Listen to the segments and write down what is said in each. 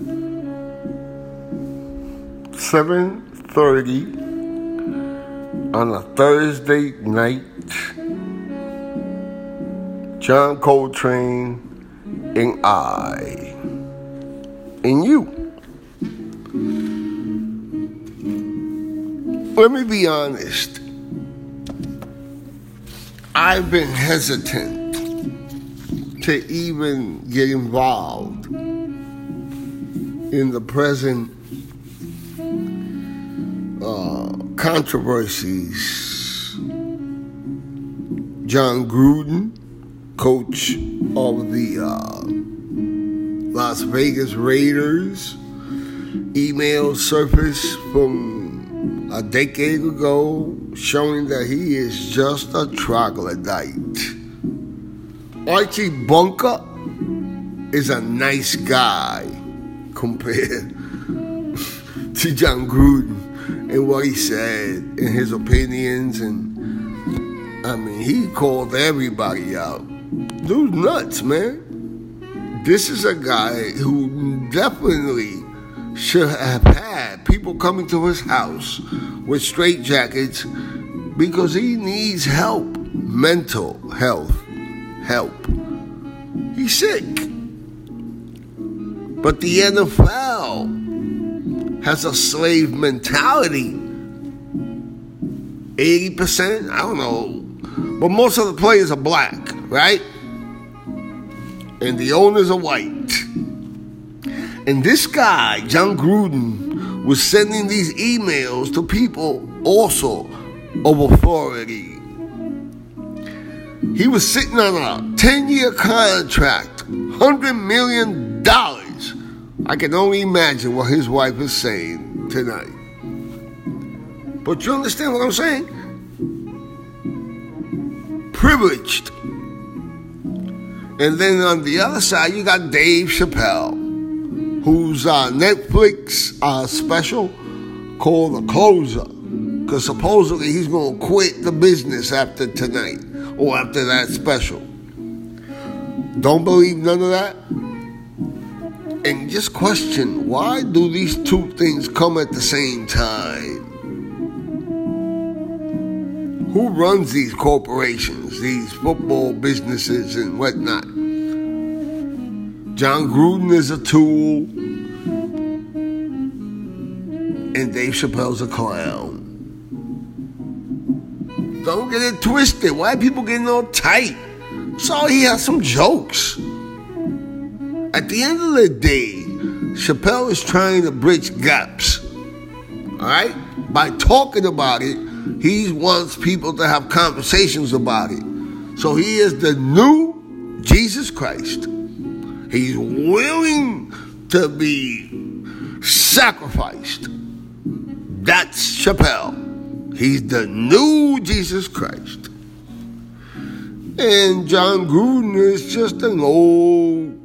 7.30 on a Thursday night. John Coltrane and I and you. Let me be honest. I've been hesitant to even get involved in the present uh, controversies. Jon Gruden, coach of the uh, Las Vegas Raiders, email surfaced from a decade ago showing that he is just a troglodyte. Archie Bunker is a nice guy compared to Jon Gruden and what he said and his opinions and I mean he called everybody out. Dude's nuts, man. This is a guy who definitely should have had people coming to his house with straight jackets because he needs help, mental health help. He's sick. But the NFL has a slave mentality. 80%? I don't know. But most of the players are black, right? And the owners are white. And this guy, Jon Gruden, was sending these emails to people also of authority. He was sitting on a 10 year contract, $100 million. I can only imagine what his wife is saying tonight. But you understand what I'm saying? Privileged. And then on the other side, you got Dave Chappelle, whose uh, Netflix uh, special called The Closer. Because supposedly he's going to quit the business after tonight or after that special. Don't believe none of that? And just question why do these two things come at the same time? Who runs these corporations, these football businesses and whatnot? Jon Gruden is a tool, and Dave Chappelle's a clown. Don't get it twisted. Why people getting all tight? So he has some jokes. At the end of the day, Chappelle is trying to bridge gaps. All right? By talking about it, he wants people to have conversations about it. So he is the new Jesus Christ. He's willing to be sacrificed. That's Chappelle. He's the new Jesus Christ. And Jon Gruden is just an old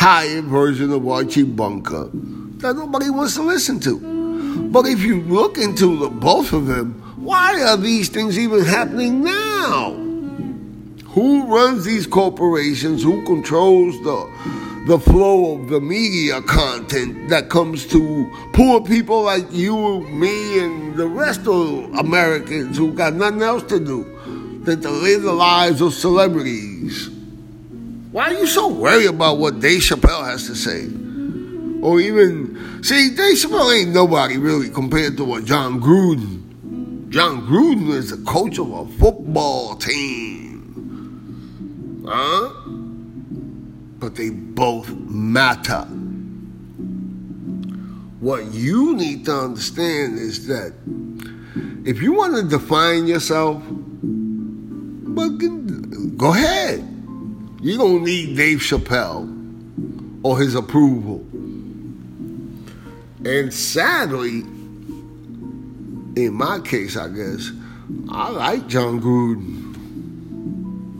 tired version of Archie Bunker that nobody wants to listen to. But if you look into the both of them, why are these things even happening now? Who runs these corporations? Who controls the the flow of the media content that comes to poor people like you, me, and the rest of Americans who got nothing else to do than to live the lives of celebrities? Why are you so worried about what Dave Chappelle has to say? Or even, see, Dave Chappelle ain't nobody really compared to what Jon Gruden. Jon Gruden is the coach of a football team. Huh? But they both matter. What you need to understand is that if you want to define yourself, go ahead. You don't need Dave Chappelle or his approval. And sadly, in my case, I guess, I like Jon Gruden,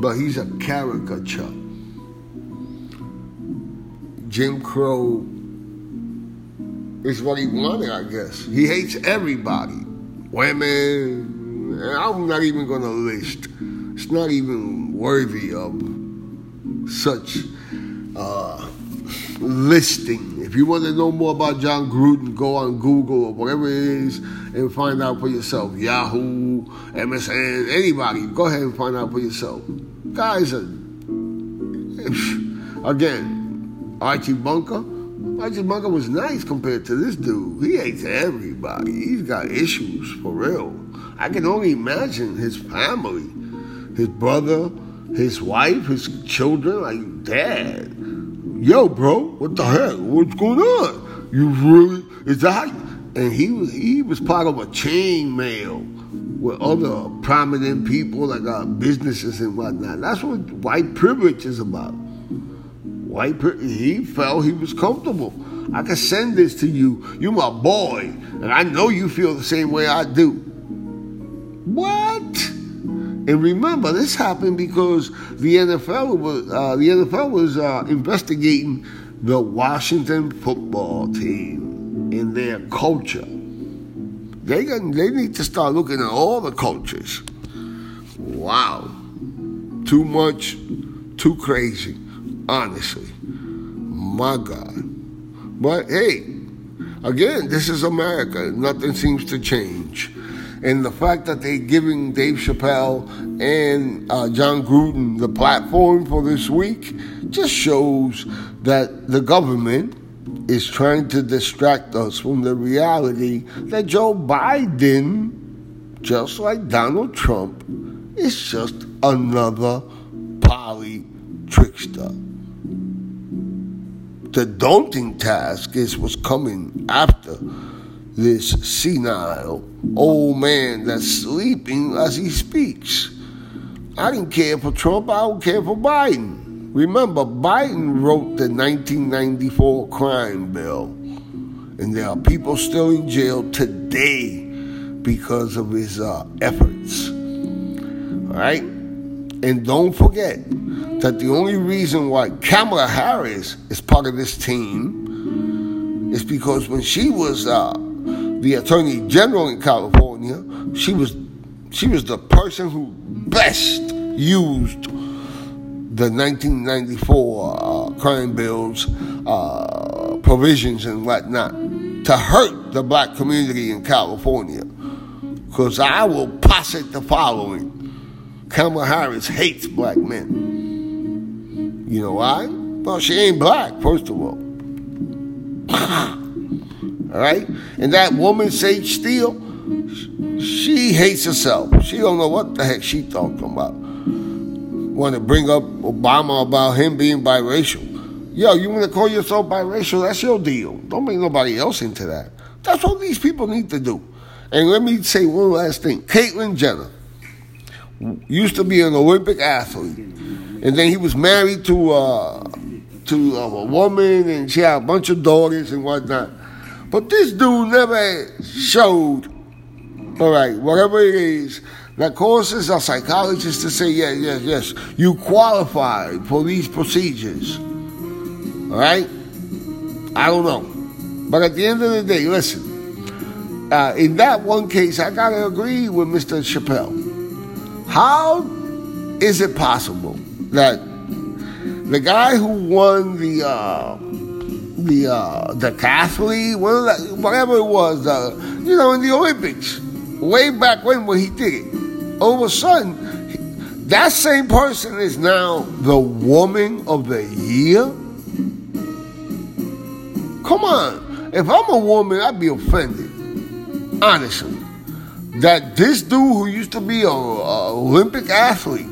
but he's a caricature. Jim Crow is what he wanted, I guess. He hates everybody. Women, I'm not even going to list. It's not even worthy of such uh, listing, If you want to know more about Jon Gruden, go on Google or whatever it is and find out for yourself. Yahoo, MSN, anybody. Go ahead and find out for yourself. Guys, again, Archie Bunker. Archie Bunker was nice compared to this dude. He hates everybody. He's got issues for real. I can only imagine his family, his brother, his wife, his children, like dad. Yo, bro, what the heck? What's going on? You really is that? And he was he was part of a chain mail with other prominent people that got businesses and whatnot. That's what white privilege is about. White he felt he was comfortable. I can send this to you. You my boy, and I know you feel the same way I do. And remember, this happened because the NFL was uh, the NFL was uh, investigating the Washington football team and their culture. They got, they need to start looking at all the cultures. Wow, too much, too crazy. Honestly, my God. But hey, again, this is America. Nothing seems to change. And the fact that they're giving Dave Chappelle and uh, Jon Gruden the platform for this week just shows that the government is trying to distract us from the reality that Joe Biden, just like Donald Trump, is just another poly trickster. The daunting task is what's coming after this senile old man that's sleeping as he speaks. I didn't care for Trump, I don't care for Biden. Remember, Biden wrote the 1994 crime bill, and there are people still in jail today because of his uh, efforts. All right? And don't forget that the only reason why Kamala Harris is part of this team is because when she was uh, the attorney general in California, she was she was the person who best used the 1994 uh, crime bills uh, provisions and whatnot to hurt the black community in California. Because I will posit the following Kamala Harris hates black men. You know why? Well, she ain't black, first of all. All right? And that woman, Sage Steele, she hates herself. She don't know what the heck she talking about. Want to bring up Obama about him being biracial. Yo, you want to call yourself biracial? That's your deal. Don't bring nobody else into that. That's what these people need to do. And let me say one last thing. Caitlyn Jenner used to be an Olympic athlete, and then he was married to uh, to a woman, and she had a bunch of daughters and whatnot. But this dude never showed, all right, whatever it is, that causes a psychologist to say, yes, yes, yes, you qualify for these procedures. All right? I don't know. But at the end of the day, listen, uh, in that one case, I got to agree with Mr. Chappelle. How is it possible that the guy who won the uh, the uh, decathlete, whatever it was, uh, you know, in the Olympics, way back when when he did it. All of a sudden, that same person is now the woman of the year. Come on, if I'm a woman, I'd be offended, honestly. That this dude who used to be an Olympic athlete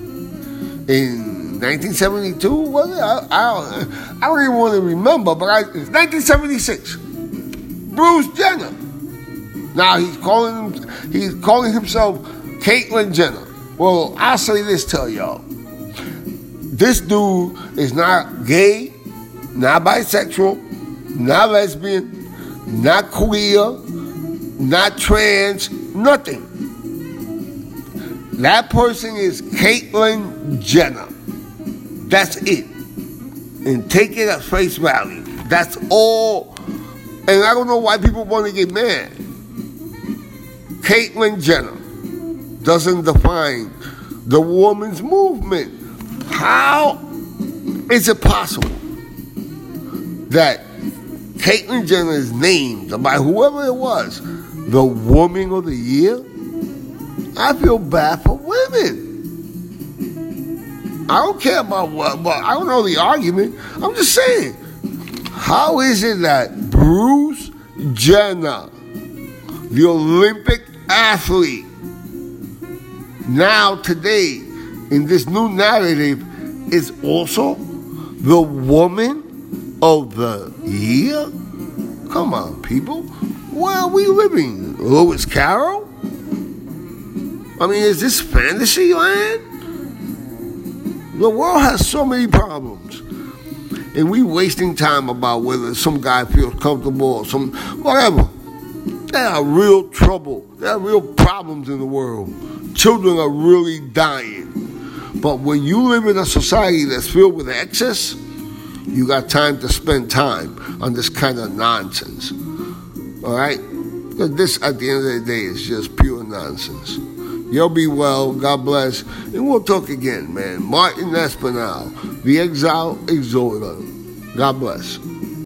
in 1972 was it? I, I, I, don't even want to remember, but I, it's 1976. Bruce Jenner. Now he's calling he's calling himself Caitlyn Jenner. Well, I'll say this to y'all. This dude is not gay, not bisexual, not lesbian, not queer, not trans, nothing. That person is Caitlyn Jenner. That's it. And take it at face value. That's all. And I don't know why people want to get mad. Caitlyn Jenner doesn't define the woman's movement. How is it possible that Caitlyn Jenner is named by whoever it was the Woman of the Year, I feel bad for women. I don't care about what, but I don't know the argument. I'm just saying, how is it that Bruce Jenner, the Olympic athlete, now today in this new narrative is also the woman of the year? Come on, people. Where are we living? Lewis Carroll? I mean, is this fantasy land? The world has so many problems. And we wasting time about whether some guy feels comfortable or some whatever. There are real trouble. There are real problems in the world. Children are really dying. But when you live in a society that's filled with excess, you got time to spend time on this kind of nonsense. All right? This, at the end of the day, is just pure nonsense. You'll be well. God bless. And we'll talk again, man. Martin Espinal, the Exile Exhorter. God bless.